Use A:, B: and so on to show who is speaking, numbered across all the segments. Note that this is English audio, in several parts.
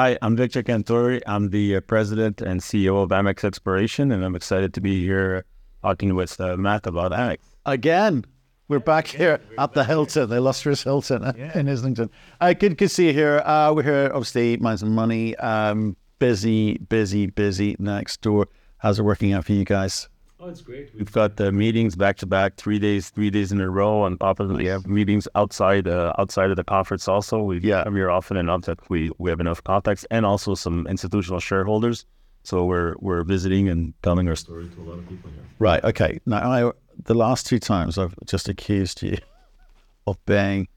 A: Hi, I'm Victor Cantore. I'm the uh, president and CEO of Amex Exploration, and I'm excited to be here talking with uh, Matt about Amex.
B: Again, we're back here at the Hilton, the illustrious Hilton in Islington. Uh, good, good to see you here. Uh, we're here, obviously, Mines and Money. Um, busy, busy, busy next door. How's it working out for you guys?
A: Oh, it's great. We've got uh, meetings back to back, three days, three days in a row. On top of it, we have meetings outside, uh, outside of the conference. Also, we
B: Yeah.
A: come here often enough that we we have enough contacts, and also some institutional shareholders. So we're we're visiting and telling our story to a lot of people here.
B: Right. Okay. Now, I, the last two times I've just accused you of being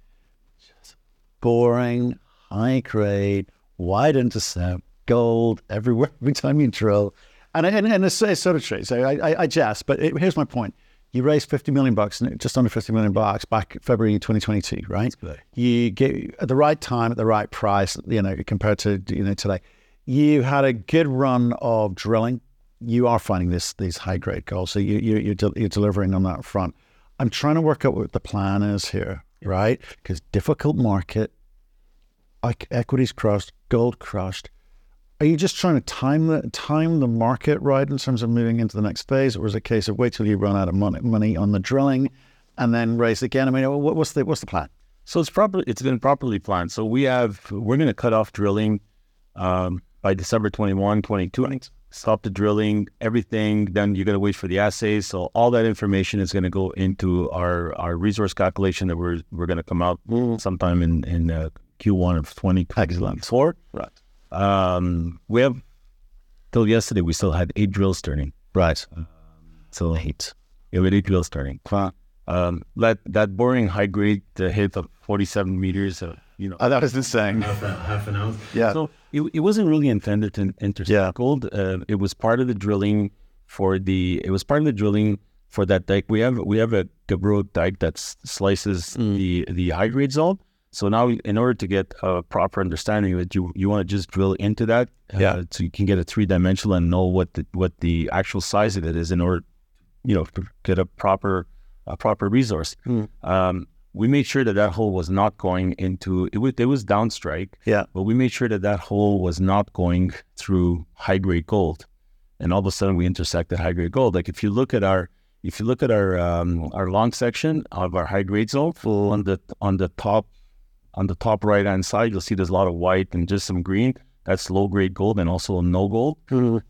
B: just boring, high grade, wide intercept, gold everywhere every time you drill, and and, and it's, it's sort of true. So I, I, I jest, but it, here's my point. You raised 50 million bucks, just under 50 million bucks back February 2022, right? You get at the right time, at the right price, you know, compared to, you know, today. You had a good run of drilling. You are finding this these high grade gold, so you, you you're, del- you're delivering on that front. I'm trying to work out what the plan is here, right? Because difficult market, equities crushed, gold crushed. Are you just trying to time the time the market right in terms of moving into the next phase, or is it a case of wait till you run out of money money on the drilling, and then raise again? I mean, what, what's the what's the plan?
A: So it's properly it's been properly planned. So we have we're going to cut off drilling um, by December 21, 22. Stop the drilling, everything. Then you're going to wait for the assays. So all that information is going to go into our our resource calculation that we're we're going to come out sometime in in uh, Q1 of 2024.
B: Right.
A: Um, we have till yesterday we still had eight drills turning.
B: Right.
A: So eight. Yeah, we had eight drills turning. Um, that that boring high grade uh, hit of 47 meters. Uh, you know,
B: Oh, was insane.
A: half, a, half an ounce.
B: Yeah.
A: So it, it wasn't really intended to intersect
B: Yeah.
A: gold. Uh, it was part of the drilling for the. It was part of the drilling for that dike. We have we have a Gabbro dike that slices
B: Mm.
A: the the high grade zone. So now, in order to get a proper understanding of it, you you want to just drill into that, uh,
B: Yeah.
A: so you can get a three dimensional and know what the what the actual size of it is in order, you know, to get a proper a proper resource.
B: Hmm.
A: Um, we made sure that that hole was not going into it. Was, it was downstrike,
B: Yeah.
A: but we made sure that that hole was not going through high grade gold, and all of a sudden we intersected high grade gold. Like if you look at our if you look at our um, our long section of our high grade zone on the on the top on the top right hand side, you'll see there's a lot of white and just some green. That's low grade gold and also no gold.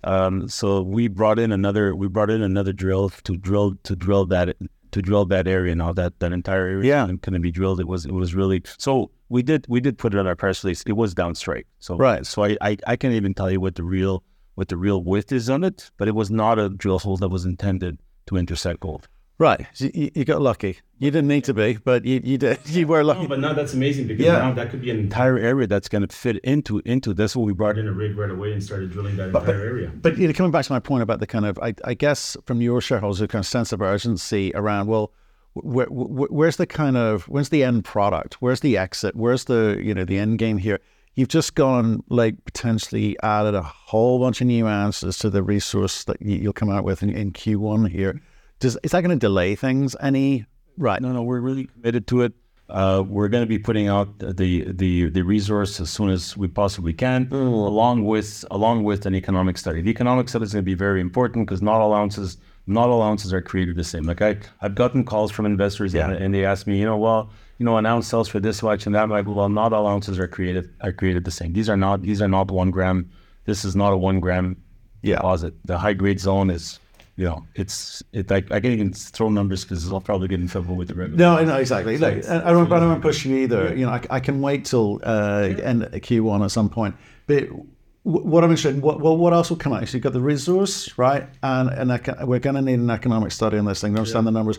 A: Um, so we brought in another we brought in another drill to drill to drill that to drill that area. Now that that entire area
B: Yeah.
A: to be drilled. It was it was really so we did we did put it on our press release. It was downstrike. So
B: Right.
A: So I, I I can't even tell you what the real what the real width is on it, but it was not a drill hole that was intended to intersect gold.
B: Right. So you, you got lucky. You didn't need to be, but you, you did. You were lucky.
A: No, but now that's amazing because
B: Yeah.
A: now that could be an entire area that's going to fit into into. That's what we brought in a rig right away and started drilling that entire area.
B: But you know, coming back to my point about the kind of, I, I guess, from your shareholders, a kind of sense of urgency around, well, where, where, where's the kind of, where's the end product? Where's the exit? Where's the, you know, the end game here? You've just gone like potentially added a whole bunch of new answers to the resource that you, you'll come out with in, in Q1 here. Does is that going to delay things any? Right.
A: No, no, we're really committed to it. Uh, we're going to be putting out the the the resource as soon as we possibly can, along with along with an economic study. The economic study is going to be very important because not allowances not allowances are created the same. Like I I've gotten calls from investors and, and they ask me, you know, well, you know, an ounce sells for this much and that much. Well, not all ounces are created are created the same. These are not these are not one gram. This is not a one gram
B: Yeah.
A: deposit. The high grade zone is. You know, it's it. I, I can't even throw numbers because I'll probably get in trouble with the regular.
B: No, no, exactly. Look, I I don't, I don't want to push you either. You know, I, I can wait till uh, end Q1 at some point. But w- what I'm interested in, what, what, what else will come out? So you've got the resource, right? And and eco- we're going to need an economic study on this thing to understand the numbers.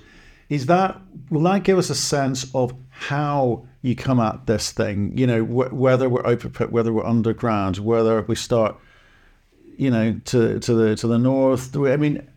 B: Is that, will that give us a sense of how you come at this thing? You know, wh- whether we're open pit, whether we're underground, whether we start, you know, to, to the to the north. I mean,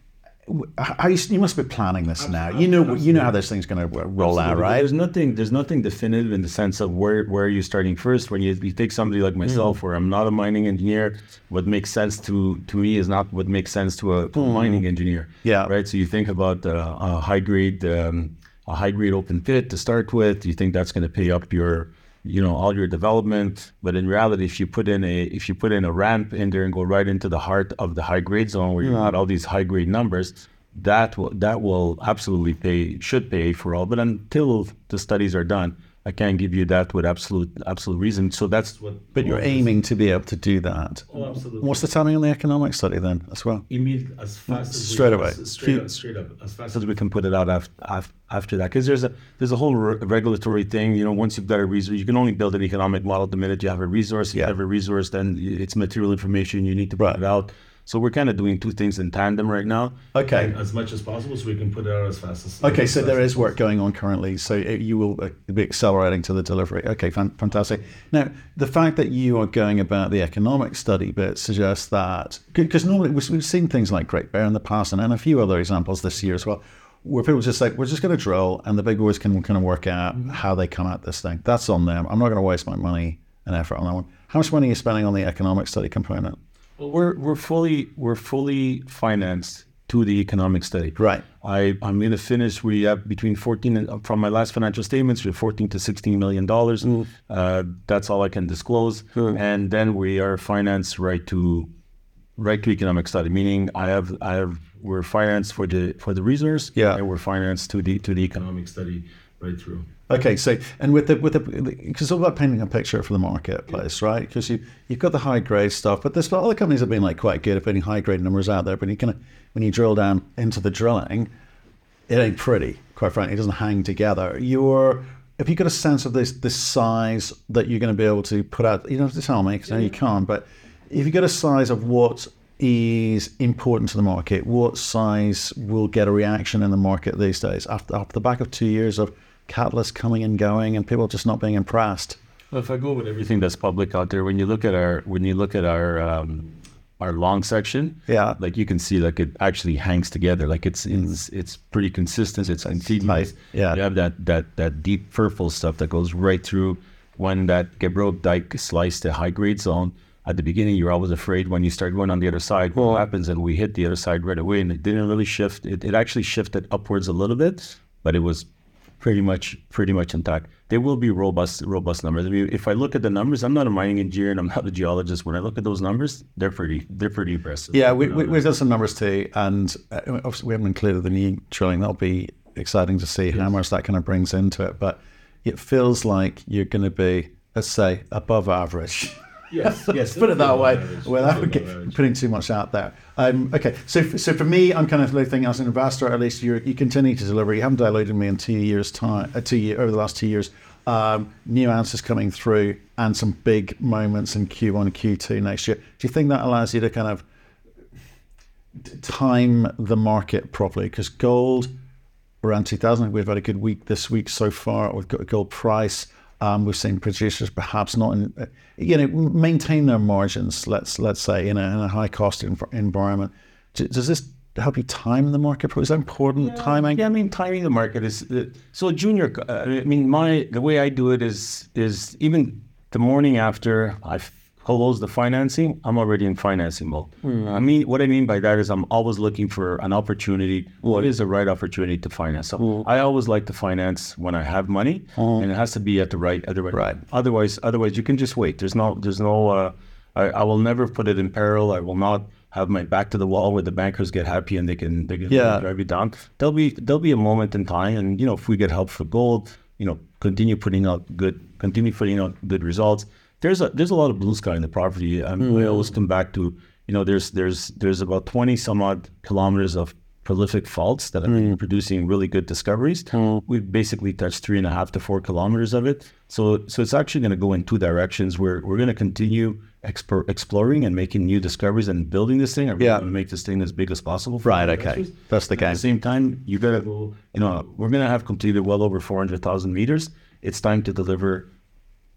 B: you, you must be planning this now. You know, you know how this thing's going to roll out, right?
A: There's nothing. There's nothing definitive in the sense of where where are you starting first. When you, you take somebody like myself, where I'm not a mining engineer, what makes sense to to me is not what makes sense to a, to a mining engineer.
B: Yeah.
A: Right. So you think about uh, a high grade um, a high grade open pit to start with. You think that's going to pay up your you know all your development. But in reality, if you put in a if you put in a ramp in there and go right into the heart of the high grade zone where you got mm. all these high grade numbers, that will that will absolutely pay should pay for all. But until the studies are done, I can't give you that with absolute absolute reason. So that's what.
B: But you're aiming to be able to do that.
A: Oh, absolutely.
B: What's the timing on the economic study then as well?
A: immediately as fast as
B: Straight
A: we,
B: away.
A: as- straight, up, straight up as fast as we can put it out after, after that because there's a there's a whole re- regulatory thing you know once you've got a resource you can only build an economic model the minute you have a resource if you
B: Yeah.
A: have a resource then it's material information you need to put
B: Right.
A: it out so we're kind of doing two things in tandem right now
B: Okay.
A: as much as possible so we can put it out as fast as possible.
B: Okay, so there is work going on currently. So it, you will uh, be accelerating to the delivery. Okay, fan, fantastic. Now, the fact that you are going about the economic study bit suggests that because normally we've, we've seen things like Great Bear in the past, and, and a few other examples this year as well, where people just like we're just going to drill, and the big boys can kind of work out how they come at this thing. That's on them. I'm not going to waste my money and effort on that one. How much money are you spending on the economic study component?
A: Well, we're we're fully we're fully financed to the economic study.
B: Right.
A: I I'm going to finish. We have between 14 and from my last financial statements, we have 14 to 16 million dollars. Uh, that's all I can disclose. And then we are financed right to right to economic study, meaning I have I have we're financed for the for the resource.
B: Yeah.
A: and we're financed to the to the economic study right through.
B: Okay, so and with the with the because it's all about painting a picture for the marketplace, right? Because you you've got the high grade stuff, but there's other companies have been like quite good at putting high grade numbers out there. But you kind of when you drill down into the drilling, it ain't pretty. Quite frankly, it doesn't hang together. You're if you got a sense of this this size that you're going to be able to put out, you don't have to tell me because now you can't. But if you get a size of what is important to the market, what size will get a reaction in the market these days after after the back of two years of catalysts coming and going and people just not being impressed.
A: Well, if I go with everything that's public out there, when you look at our when you look at our um, our long section,
B: Yeah.
A: like you can see, like it actually hangs together. Like it's it's it's pretty consistent. It's continuous.
B: tight, yeah.
A: you have that that that deep purple stuff that goes right through. When that Gabbro dike sliced the high grade zone at the beginning, you're always afraid when you start going on the other side, what happens? And we hit the other side right away, and it didn't really shift. It, it actually shifted upwards a little bit, but it was pretty much pretty much intact. There will be robust robust numbers. I mean, if I look at the numbers, I'm not a mining engineer and I'm not a geologist. When I look at those numbers, they're pretty they're pretty impressive.
B: Yeah, we, we, we've done some numbers too, and uh, obviously we haven't included the new drilling. That'll be exciting to see how much that kind of brings into it. But it feels like you're going to be, let's say, above average.
A: yes, yes.
B: Put it that way, without get- putting too much out there. Um, okay, so so for me, I'm kind of looking as an investor. At least you you continue to deliver. You haven't diluted me in two years' time. Uh, two year over the last two years. Um, new answers coming through and some big moments in Q1, Q2 next year. Do you think that allows you to kind of time the market properly because gold around 2000 we've had a good week this week so far we've got a gold price um, we've seen producers perhaps not in, you know maintain their margins let's let's say in a, in a high cost env- environment. Does this help you time the market? Is that important timing?
A: Yeah, I mean, timing the market is uh, so junior. Uh, I mean, my the way I do it is is even the morning after I close the financing, I'm already in financing mode. Mm. I mean, what I mean by that is I'm always looking for an opportunity. What mm. is the right opportunity to finance? So mm. I always like to finance when I have money, and it has to be at the right at the right.
B: Right.
A: Otherwise, otherwise you can just wait. There's no there's no. Uh, I, I will never put it in peril. I will not have my back to the wall where the bankers get happy and they can they can
B: Yeah.
A: drive you down. There'll be there'll be a moment in time, and you know if we get help for gold, you know continue putting out good continue putting out good results. There's a there's a lot of blue sky in the property. Um,
B: Mm-hmm.
A: I always come back to you know there's there's there's about twenty some odd kilometers of prolific faults that have been
B: Mm-hmm.
A: producing really good discoveries. We've basically touched three and a half to four kilometers of it. So so it's actually going to go in two directions. Where we're going to continue exploring and making new discoveries and building this thing. I'm
B: Yeah.
A: going to make this thing as big as possible.
B: Right, okay. That's the
A: At the same time, you got to go. You know, we're going to have completed well over four hundred thousand meters. It's time to deliver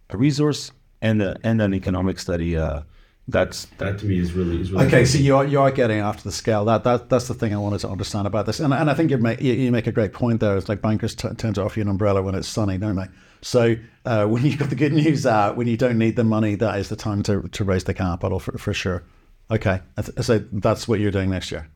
A: a resource and and an economic study. Uh, that's that to me is really is really
B: Okay, so you are you are getting after the scale. That that that's the thing I wanted to understand about this, and and I think you make you, you make a great point there. It's like bankers t- tend to offer you an umbrella when it's sunny, don't they? So uh, when you've got the good news out, when you don't need the money, that is the time to to raise the capital for for sure. Okay, so that's what you're doing next year.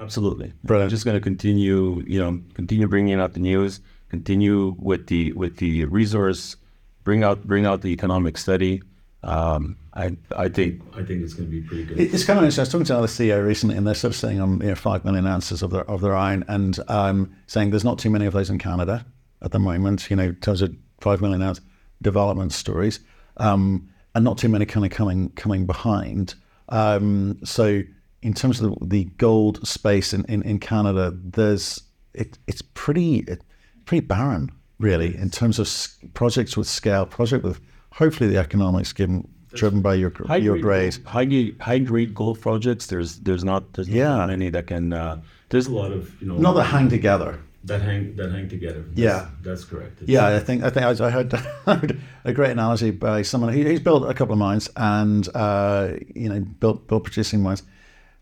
A: Absolutely.
B: Brilliant.
A: I'm just going to continue, you know, continue bringing out the news, continue with the with the resource bring out bring out the economic study. Um, I I think I think it's going to be pretty good.
B: It's kind of interesting. I was talking to another CEO recently, and they're sort of saying on you know, five million ounces of their of their iron, and um, saying there's not too many of those in Canada at the moment. You know, in terms of five million ounce development stories, um, and not too many kind of coming coming behind. Um, so in terms of the, the gold space in, in, in Canada, there's it, it's pretty it, pretty barren, really, in terms of s- projects with scale, project with hopefully the economics given driven by your gr- your grade.
A: high grade, high grade gold projects. There's there's not there's
B: Yeah.
A: not many that can. Uh, there's a lot of you know
B: Not that hang together.
A: that hang that hang together. That's,
B: Yeah.
A: that's correct. It's-
B: Yeah, I think I think I, I heard, heard a great analogy by someone. He, he's built a couple of mines and uh, you know built built producing mines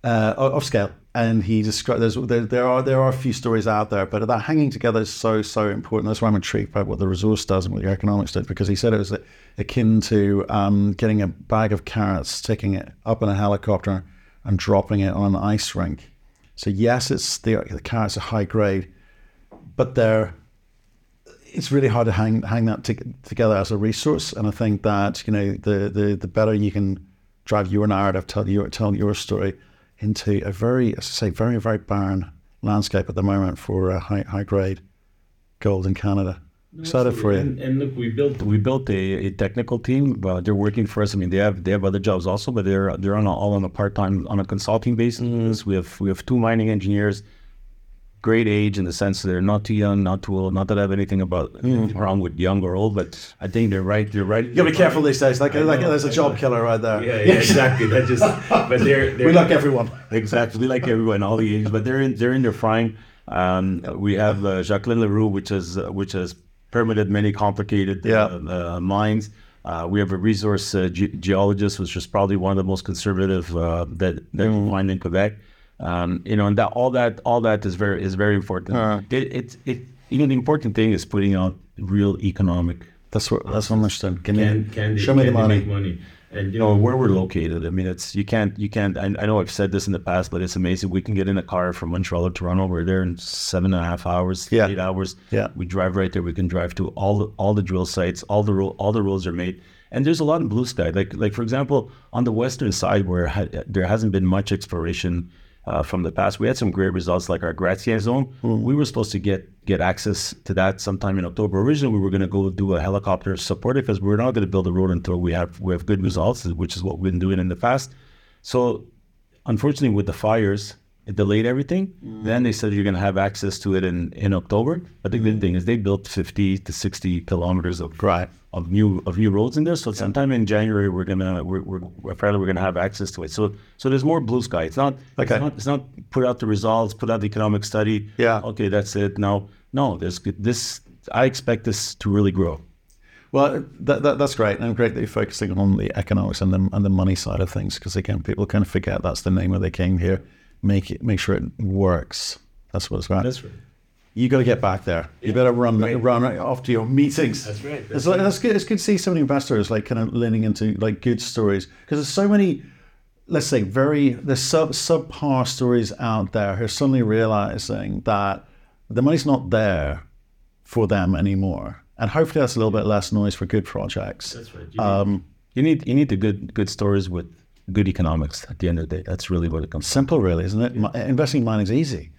B: uh, of of scale. And he described there's there, there are there are a few stories out there, but that hanging together is so so important. That's why I'm intrigued by what the resource does and what the economics does, because he said it was akin to um, getting a bag of carrots, taking it up in a helicopter, and dropping it on an ice rink. So yes, it's the, the carrots are high grade, but they're it's really hard to hang hang that to, together as a resource. And I think that you know the the, the better you can drive your narrative, tell your tell your story into a very, as I say, very very barren landscape at the moment for uh, high high grade gold in Canada. Excited for you.
A: And, and look, we built we built a, a technical team. Uh, they're working for us. I mean, they have they have other jobs also, but they're they're on a, all on a part time on a consulting basis. We have we have two mining engineers, great age in the sense that they're not too young, not too old. Not that I have anything about anything wrong with young or old, but I think they're right. They're right.
B: You gotta be careful these days. Like, like there's a job killer right there.
A: Yeah, yeah, exactly. That just but they're, they're
B: We like everyone.
A: Exactly, we like everyone, all the ages, but they're in they're in their prime. Um, we have uh, Jacqueline Leroux, which has uh, which has permitted many complicated
B: Yeah.
A: uh, uh, mines. Uh, we have a resource uh, ge- geologist, which is probably one of the most conservative uh, that that you find in Quebec. Um, you know, and that all that all that is very is very important.
B: Uh.
A: It, it it you know the important thing is putting out real economic
B: That's what that's what I'm interested. Can,
A: can
B: you
A: can they,
B: show me the
A: can they
B: money?
A: money and you know where we're located i mean it's you can't you can't I, I know i've said this in the past but it's amazing we can get in a car from montreal to toronto we're there in seven and a half hours
B: Yeah.
A: eight hours
B: Yeah.
A: we drive right there we can drive to all the all the drill sites all the ro- all the roads are made and there's a lot of blue sky like like for example on the western side where ha- there hasn't been much exploration uh, from the past. We had some great results like our Gratien zone. We were supposed to get get access to that sometime in October. Originally, we were going to go do a helicopter support because we're not going to build a road until we have we have good results, which is what we've been doing in the past. So, unfortunately, with the fires, it delayed everything. Mm. Then they said you're going to have access to it in, in October. But the good mm. thing is they built 50 to 60 kilometers of
B: Right.
A: of new of new roads in there. So sometime in January we're gonna we're, we're apparently we're gonna have access to it. So so there's more blue sky. It's not
B: Okay.
A: It's not, it's not put out the results, put out the economic study.
B: Yeah.
A: Okay, that's it. Now no, there's this. I expect this to really grow.
B: Well, that, that, that's great, and great that you're focusing on the economics and the and the money side of things, because again, people kind of forget that's the name of the king here. Make it, make sure it works. That's what it's about.
A: That's right.
B: you got to get back there. You better run
A: Right.
B: run off to your meetings.
A: That's right,
B: It's,
A: that's
B: like, that's good. It's good to see so many investors like kind of leaning into like good stories because there's so many. Let's say very there's sub subpar stories out there who are suddenly realizing that the money's not there for them anymore, and hopefully that's a little bit less noise for good projects.
A: That's right. You, need, you need you need the good good stories with good economics. At the end of the day, that's really what it comes.
B: Simple, really, isn't it? Mi- Investing in mining is easy.